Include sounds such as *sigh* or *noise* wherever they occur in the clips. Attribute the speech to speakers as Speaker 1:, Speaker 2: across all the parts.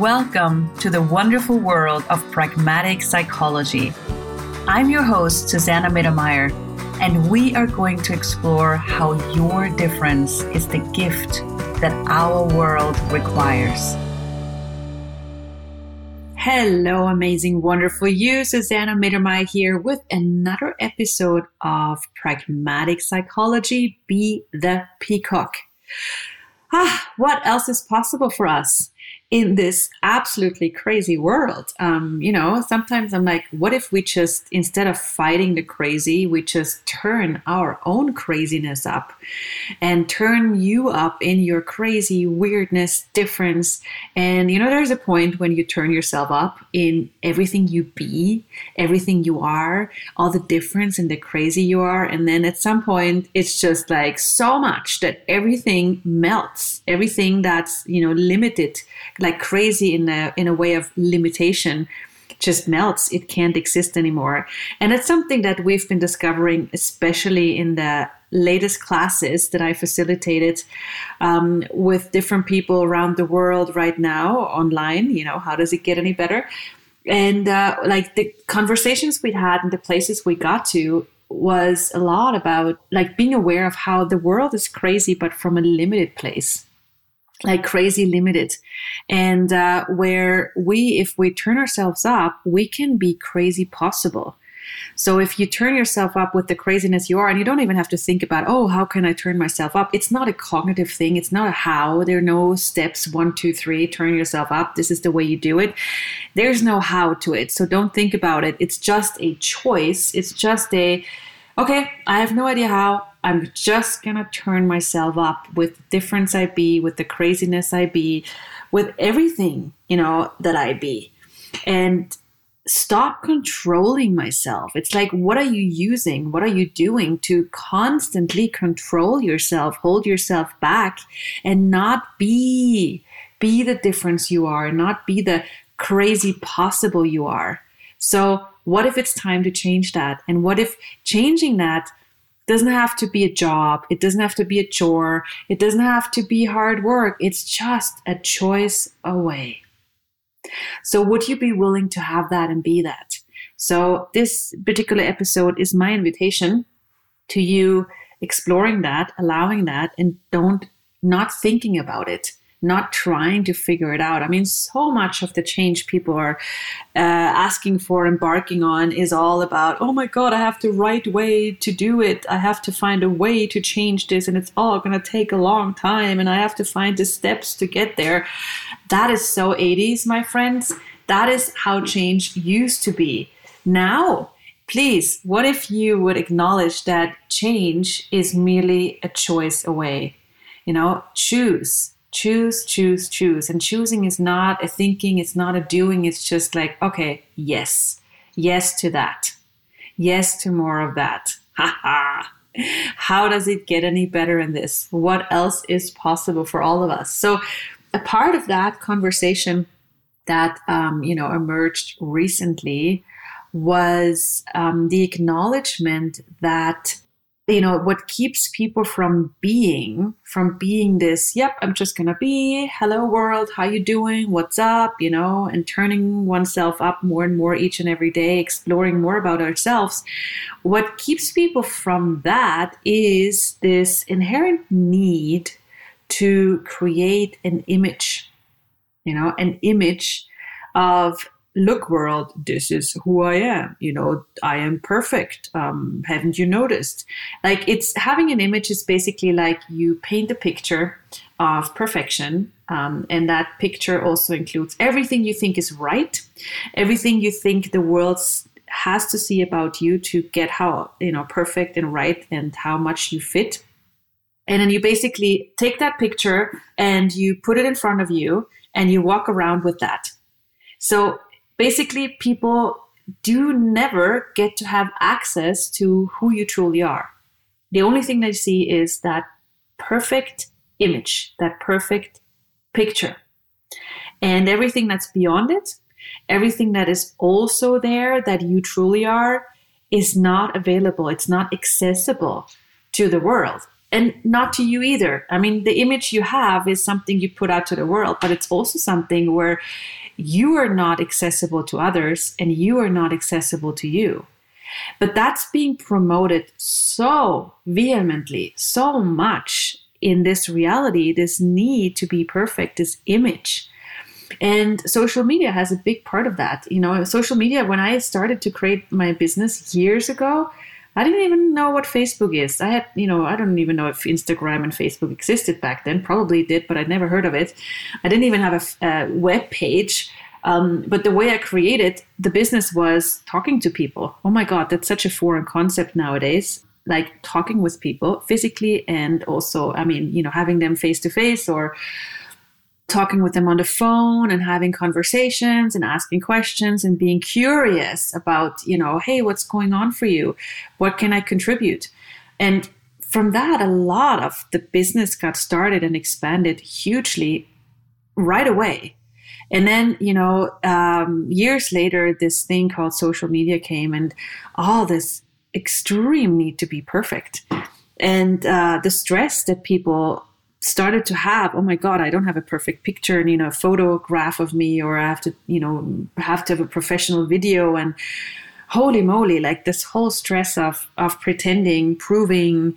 Speaker 1: Welcome to the wonderful world of pragmatic psychology. I'm your host, Susanna Mittermeier, and we are going to explore how your difference is the gift that our world requires. Hello, amazing, wonderful you. Susanna Mittermeier here with another episode of Pragmatic Psychology Be the Peacock. Ah, what else is possible for us? In this absolutely crazy world. Um, you know, sometimes I'm like, what if we just, instead of fighting the crazy, we just turn our own craziness up and turn you up in your crazy weirdness, difference. And, you know, there's a point when you turn yourself up in everything you be, everything you are, all the difference in the crazy you are. And then at some point, it's just like so much that everything melts, everything that's, you know, limited like crazy in a in a way of limitation just melts. It can't exist anymore. And it's something that we've been discovering especially in the latest classes that i facilitated um, with different people around the world right now online you know how does it get any better? And uh, like the conversations we had and the places we got to was a lot about like being aware of how the world is crazy but from a limited place like crazy limited. And uh, where we if we turn ourselves up we can be crazy possible. So if you turn yourself up with the craziness you are and you don't even have to think about oh how can i turn myself up? It's not a cognitive thing. It's not a how. There are no steps. One two three turn yourself up. This is the way you do it. There's no how to it. So don't think about it. It's just a choice. It's just a okay i have no idea how I'm just gonna turn myself up with the difference I be, with the craziness I be, with everything, you know, that I be. And stop controlling myself. It's like, what are you using? What are you doing to constantly control yourself, hold yourself back, and not be be the difference you are, not be the crazy possible you are. So, what if it's time to change that? And what if changing that doesn't have to be a job. It doesn't have to be a chore. It doesn't have to be hard work. It's just a choice away. So, would you be willing to have that and be that? So, this particular episode is my invitation to you exploring that, allowing that, and don't not thinking about it not trying to figure it out. I mean, so much of the change people are uh, asking for, embarking on, is all about, oh my God, I have the right way to do it. I have to find a way to change this, and it's all going to take a long time, and I have to find the steps to get there. That is so 80s, my friends. That is how change used to be. Now, please, what if you would acknowledge that change is merely a choice away? You know, choose choose, choose, choose. And choosing is not a thinking, it's not a doing, it's just like, okay, yes, yes to that, yes to more of that. *laughs* Ha ha. How does it get any better in this? What else is possible for all of us? So, a part of that conversation that um, you know emerged recently was um, the acknowledgement that you know what keeps people from being from being this yep i'm just gonna be hello world how you doing? What's up? you know and turning oneself up more and more each and every day exploring more about ourselves. What keeps people from that is this inherent need to create an image you know an image of look world this is who i am. You know i am perfect. Um, haven't you noticed? Like it's having an image is basically like you paint a picture of perfection um, and that picture also includes everything you think is right everything you think the world has to see about you to get how you know perfect and right and how much you fit. And then you basically take that picture and you put it in front of you and you walk around with that. So basically people do never get to have access to who you truly are. The only thing they see is that perfect image, that perfect picture. And everything that's beyond it, everything that is also there that you truly are, is not available. It's not accessible to the world. and not to you either. I mean, the image you have is something you put out to the world, but it's also something where you are not accessible to others and you are not accessible to you. But that's being promoted so vehemently, so much in this reality, this need to be perfect, this image. And social media has a big part of that. You know, social media, when I started to create my business years ago, I didn't even know what Facebook is. I had, you know, I don't even know if Instagram and Facebook existed back then. Probably did, but I'd never heard of it. I didn't even have a, a web page. Um, but the way I created the business was talking to people. Oh my God, that's such a foreign concept nowadays. Like talking with people physically and also, I mean, you know, having them face to face or talking with them on the phone and having conversations and asking questions and being curious about, you know, hey, what's going on for you? What can I contribute? And from that, a lot of the business got started and expanded hugely right away. And then, you know, um, years later, this thing called social media came and all this extreme need to be perfect. And uh, the stress that people started to have oh my god i don't have a perfect picture and you know a photograph of me or i have to you know have to have a professional video. And holy moly like this whole stress of of pretending proving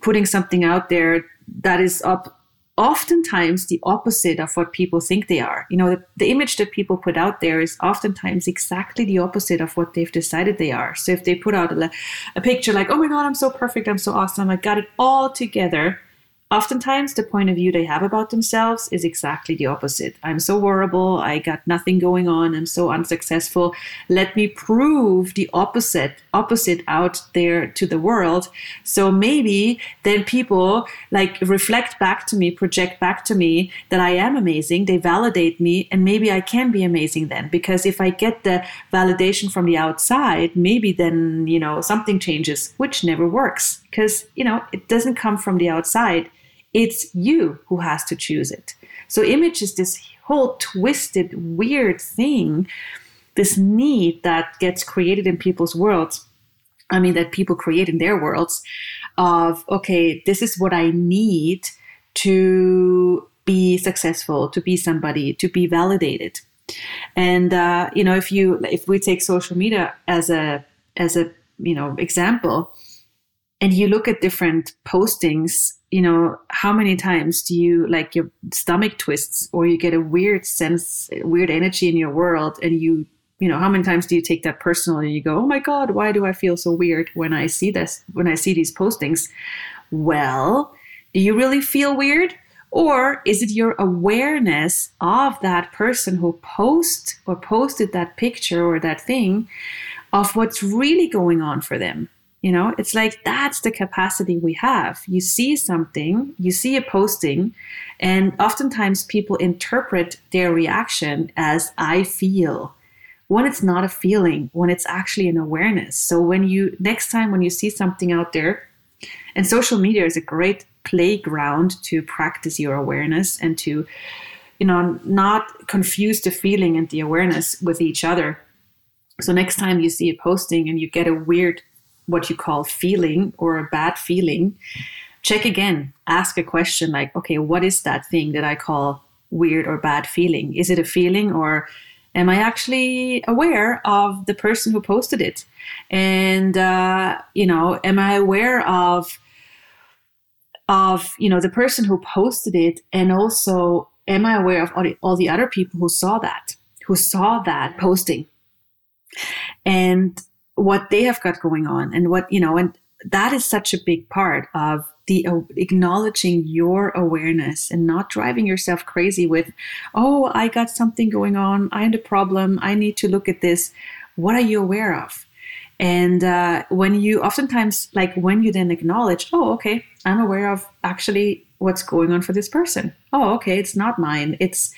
Speaker 1: putting something out there that is up oftentimes the opposite of what people think they are. You know the, the image that people put out there is oftentimes exactly the opposite of what they've decided they are. So if they put out a, a picture like oh my god i'm so perfect i'm so awesome i got it all together Oftentimes, the point of view they have about themselves is exactly the opposite. I'm so horrible. I got nothing going on. I'm so unsuccessful. Let me prove the opposite, opposite out there to the world. So maybe then people like reflect back to me, project back to me that I am amazing. They validate me, and maybe I can be amazing then. Because if I get the validation from the outside, maybe then you know something changes, which never works because you know it doesn't come from the outside it's you who has to choose it. So, image is this whole twisted, weird thing, this need that gets created in people's worlds. I mean, that people create in their worlds of, okay, this is what I need to be successful, to be somebody, to be validated. And uh, you know, if you if we take social media as a as a you know example, and you look at different postings you know how many times do you like your stomach twists or you get a weird sense weird energy in your world and you you know how many times do you take that personally and you go oh my god why do i feel so weird when i see this when i see these postings? Well do you really feel weird? Or is it your awareness of that person who post or posted that picture or that thing of what's really going on for them you know, it's like that's the capacity we have. You see something, you see a posting, and oftentimes people interpret their reaction as I feel. When it's not a feeling, when it's actually an awareness. So when you next time when you see something out there, and social media is a great playground to practice your awareness and to you know not confuse the feeling and the awareness with each other so next time you see a posting and you get a weird what you call feeling or a bad feeling, check again. Ask a question like, okay, what is that thing that I call weird or bad feeling? Is it a feeling or am I actually aware of the person who posted it? And, uh, you know, am I aware of, of, you know, the person who posted it and also am I aware of all the, all the other people who saw that, who saw that posting? And what they have got going on and what, you know, and that is such a big part of the uh, acknowledging your awareness and not driving yourself crazy with, oh, I got something going on. I had a problem. I need to look at this. What are you aware of? And uh, when you oftentimes, like when you then acknowledge, oh, okay, I'm aware of actually what's going on for this person. Oh, okay, it's not mine. It's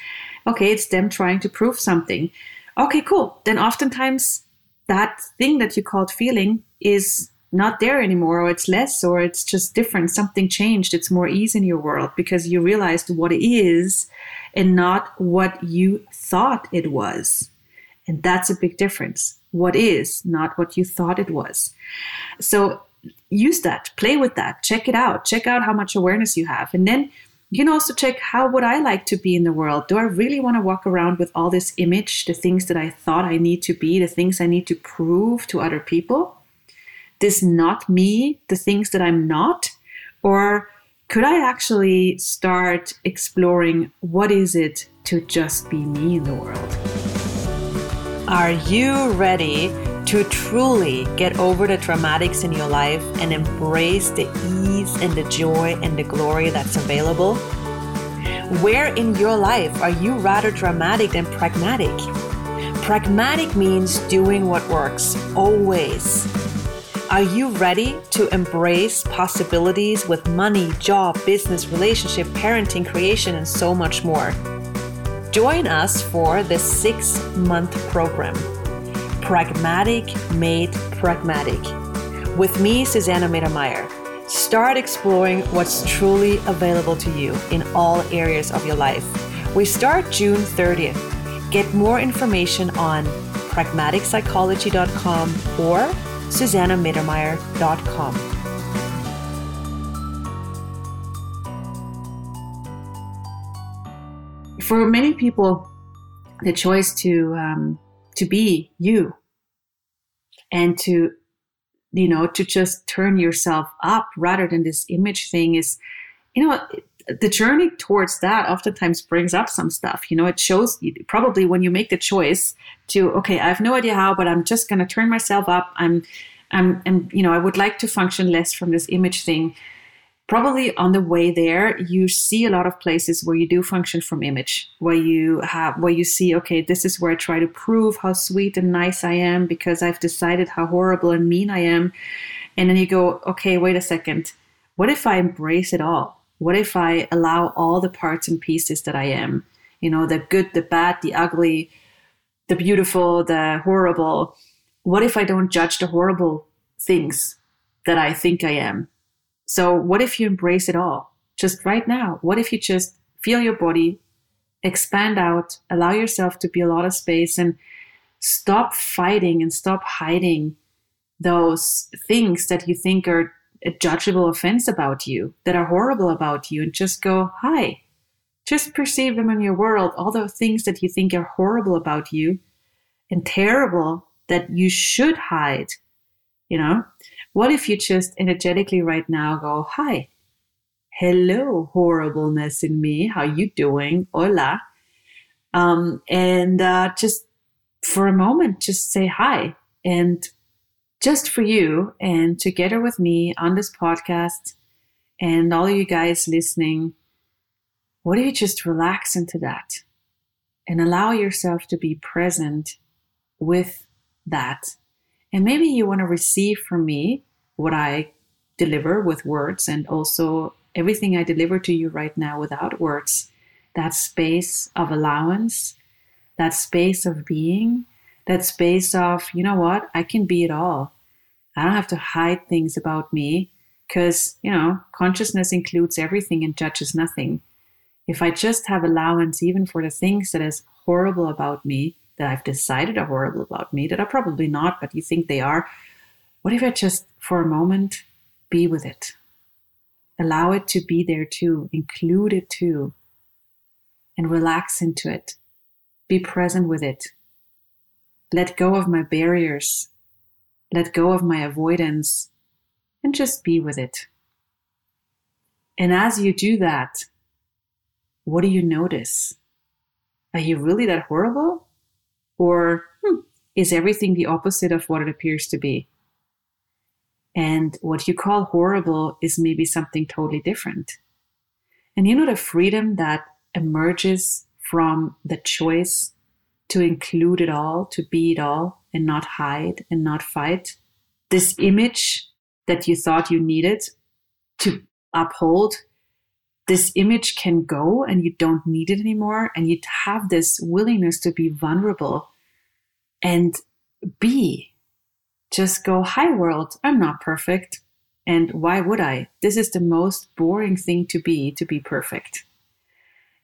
Speaker 1: okay, it's them trying to prove something. Okay, cool. Then oftentimes that thing that you called feeling is not there anymore or it's less or it's just different. Something changed. It's more ease in your world because you realized what it is and not what you thought it was. And that's a big difference. What is not what you thought it was. So use that, play with that, check it out, check out how much awareness you have. And then you can also check how would I like to be in the world? Do I really want to walk around with all this image, the things that I thought I need to be, the things I need to prove to other people? This not me, the things that I'm not? Or could I actually start exploring what is it to just be me in the world? Are you ready to truly get over the dramatics in your life and embrace the ease and the joy and the glory that's available? Where in your life are you rather dramatic than pragmatic? Pragmatic means doing what works, always. Are you ready to embrace possibilities with money, job, business, relationship, parenting, creation, and so much more? Join us for the six month program. Pragmatic Made Pragmatic. With me, Susanna Mittermeier. Start exploring what's truly available to you in all areas of your life. We start June 30th. Get more information on pragmaticpsychology.com or susannamittermeier.com. For many people, the choice to um, to be you and to you know to just turn yourself up rather than this image thing is you know the journey towards that oftentimes brings up some stuff. You know it shows probably when you make the choice to okay i have no idea how but i'm just going to turn myself up. I'm i'm and you know i would like to function less from this image thing probably on the way there you see a lot of places where you do function from image where you have where you see okay this is where i try to prove how sweet and nice i am because i've decided how horrible and mean i am. And then you go okay wait a second. What if i embrace it all? What if i allow all the parts and pieces that i am? You know the good the bad the ugly the beautiful the horrible. What if i don't judge the horrible things that i think i am so, what if you embrace it all just right now? What if you just feel your body expand out, allow yourself to be a lot of space, and stop fighting and stop hiding those things that you think are a judgeable offense about you, that are horrible about you, and just go, hi. Just perceive them in your world, all the things that you think are horrible about you and terrible that you should hide, you know? What if you just energetically right now go, hi, hello, horribleness in me. How you doing? Hola. Um, and uh, just for a moment, just say hi. And just for you and together with me on this podcast and all you guys listening, what if you just relax into that and allow yourself to be present with that and maybe you want to receive from me what I deliver with words and also everything I deliver to you right now without words. That space of allowance, that space of being, that space of, you know what, I can be it all. I don't have to hide things about me because, you know, consciousness includes everything and judges nothing. If I just have allowance even for the things that is horrible about me, that I've decided are horrible about me, that are probably not, but you think they are, what if I just for a moment be with it? Allow it to be there too, include it too, and relax into it. Be present with it. Let go of my barriers, let go of my avoidance, and just be with it. And as you do that, what do you notice? Are you really that horrible? Or hmm, is everything the opposite of what it appears to be? And what you call horrible is maybe something totally different. And you know the freedom that emerges from the choice to include it all, to be it all, and not hide and not fight. This image that you thought you needed to uphold, this image can go and you don't need it anymore. And you have this willingness to be vulnerable and be. Just go, hi world, I'm not perfect. And why would I? This is the most boring thing to be, to be perfect.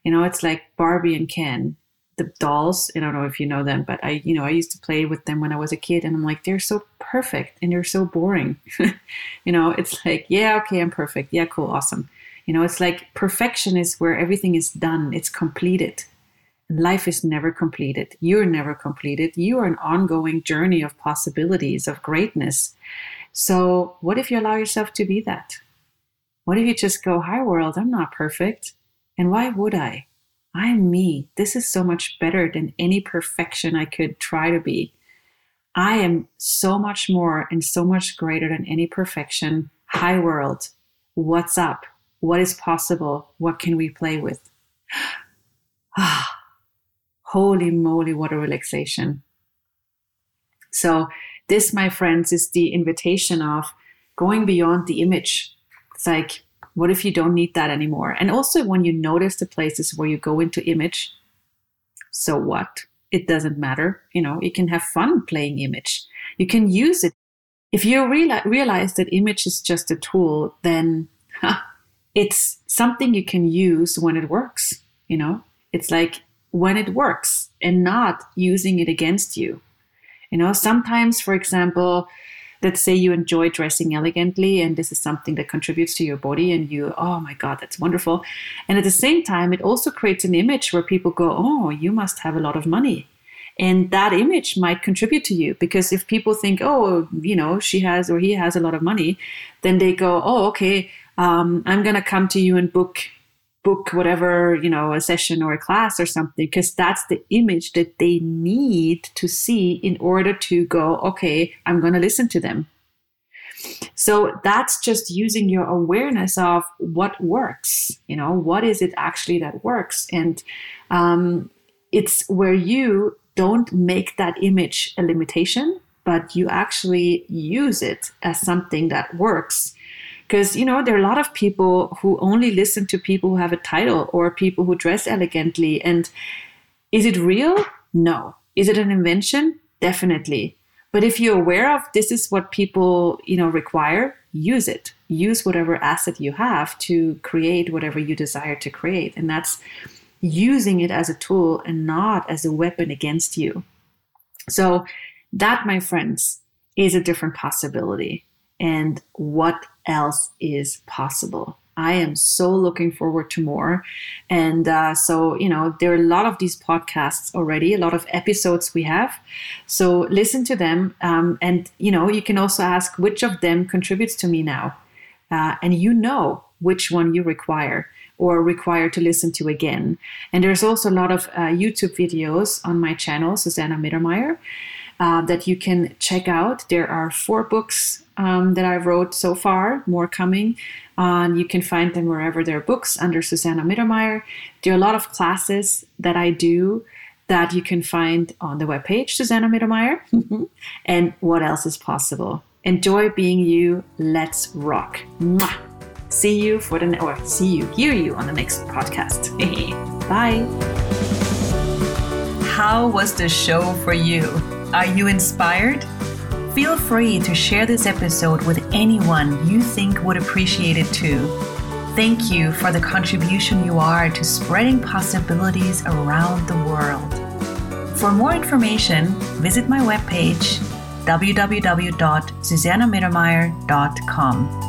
Speaker 1: You know, it's like Barbie and Ken. the dolls. I don't know if you know them, but I, you know, I used to play with them when I was a kid, and I'm like, they're so perfect and they're so boring. *laughs* you know, it's like, yeah, okay, I'm perfect. Yeah, cool, awesome. You know, it's like perfection is where everything is done, it's completed. And life is never completed. You're never completed. You are an ongoing journey of possibilities, of greatness. So, what if you allow yourself to be that? What if you just go, Hi, world, I'm not perfect. And why would I? I'm me. This is so much better than any perfection I could try to be. I am so much more and so much greater than any perfection. Hi, world. What's up? What is possible? What can we play with? Ah, holy moly, what a relaxation. So, this, my friends, is the invitation of going beyond the image. It's like, what if you don't need that anymore? And also, when you notice the places where you go into image, so what? It doesn't matter. You know, you can have fun playing image. You can use it. If you reali- realize that image is just a tool, then it's something you can use when it works. You know, it's like when it works and not using it against you. You know, sometimes, for example, let's say you enjoy dressing elegantly and this is something that contributes to your body and you oh my god that's wonderful and at the same time it also creates an image where people go oh you must have a lot of money and that image might contribute to you because if people think oh you know she has or he has a lot of money then they go oh okay um, i'm to come to you and book book whatever you know a session or a class or something because that's the image that they need to see in order to go okay i'm going to listen to them. So that's just using your awareness of what works you know what is it actually that works? And um, it's where you don't make that image a limitation but you actually use it as something that works because you know there are a lot of people who only listen to people who have a title or people who dress elegantly. And is it real? No. Is it an invention? Definitely. But if you're aware of this is what people you know require use it. Use whatever asset you have to create whatever you desire to create. And that's using it as a tool and not as a weapon against you. So that my friends is a different possibility. And what else is possible. I am so looking forward to more. And uh, so, you know, there are a lot of these podcasts already, a lot of episodes we have. So listen to them. Um, and, you know, you can also ask which of them contributes to me now. Uh, and you know which one you require or require to listen to again. And there's also a lot of uh, YouTube videos on my channel, Susanna Mittermeier, uh, that you can check out. There are four books um, that I wrote so far, more coming. Um, you can find them wherever there are books under Susanna Mittermeier. There are a lot of classes that I do that you can find on the webpage, Susanna Mittermeier. *laughs* and what else is possible? Enjoy being you. Let's rock. Mwah. See you for the or see you, hear you on the next podcast. *laughs* Bye. How was the show for you? Are you inspired? Feel free to share this episode with anyone you think would appreciate it too. Thank you for the contribution you are to spreading possibilities around the world. For more information, visit my webpage www.susannamittermeier.com.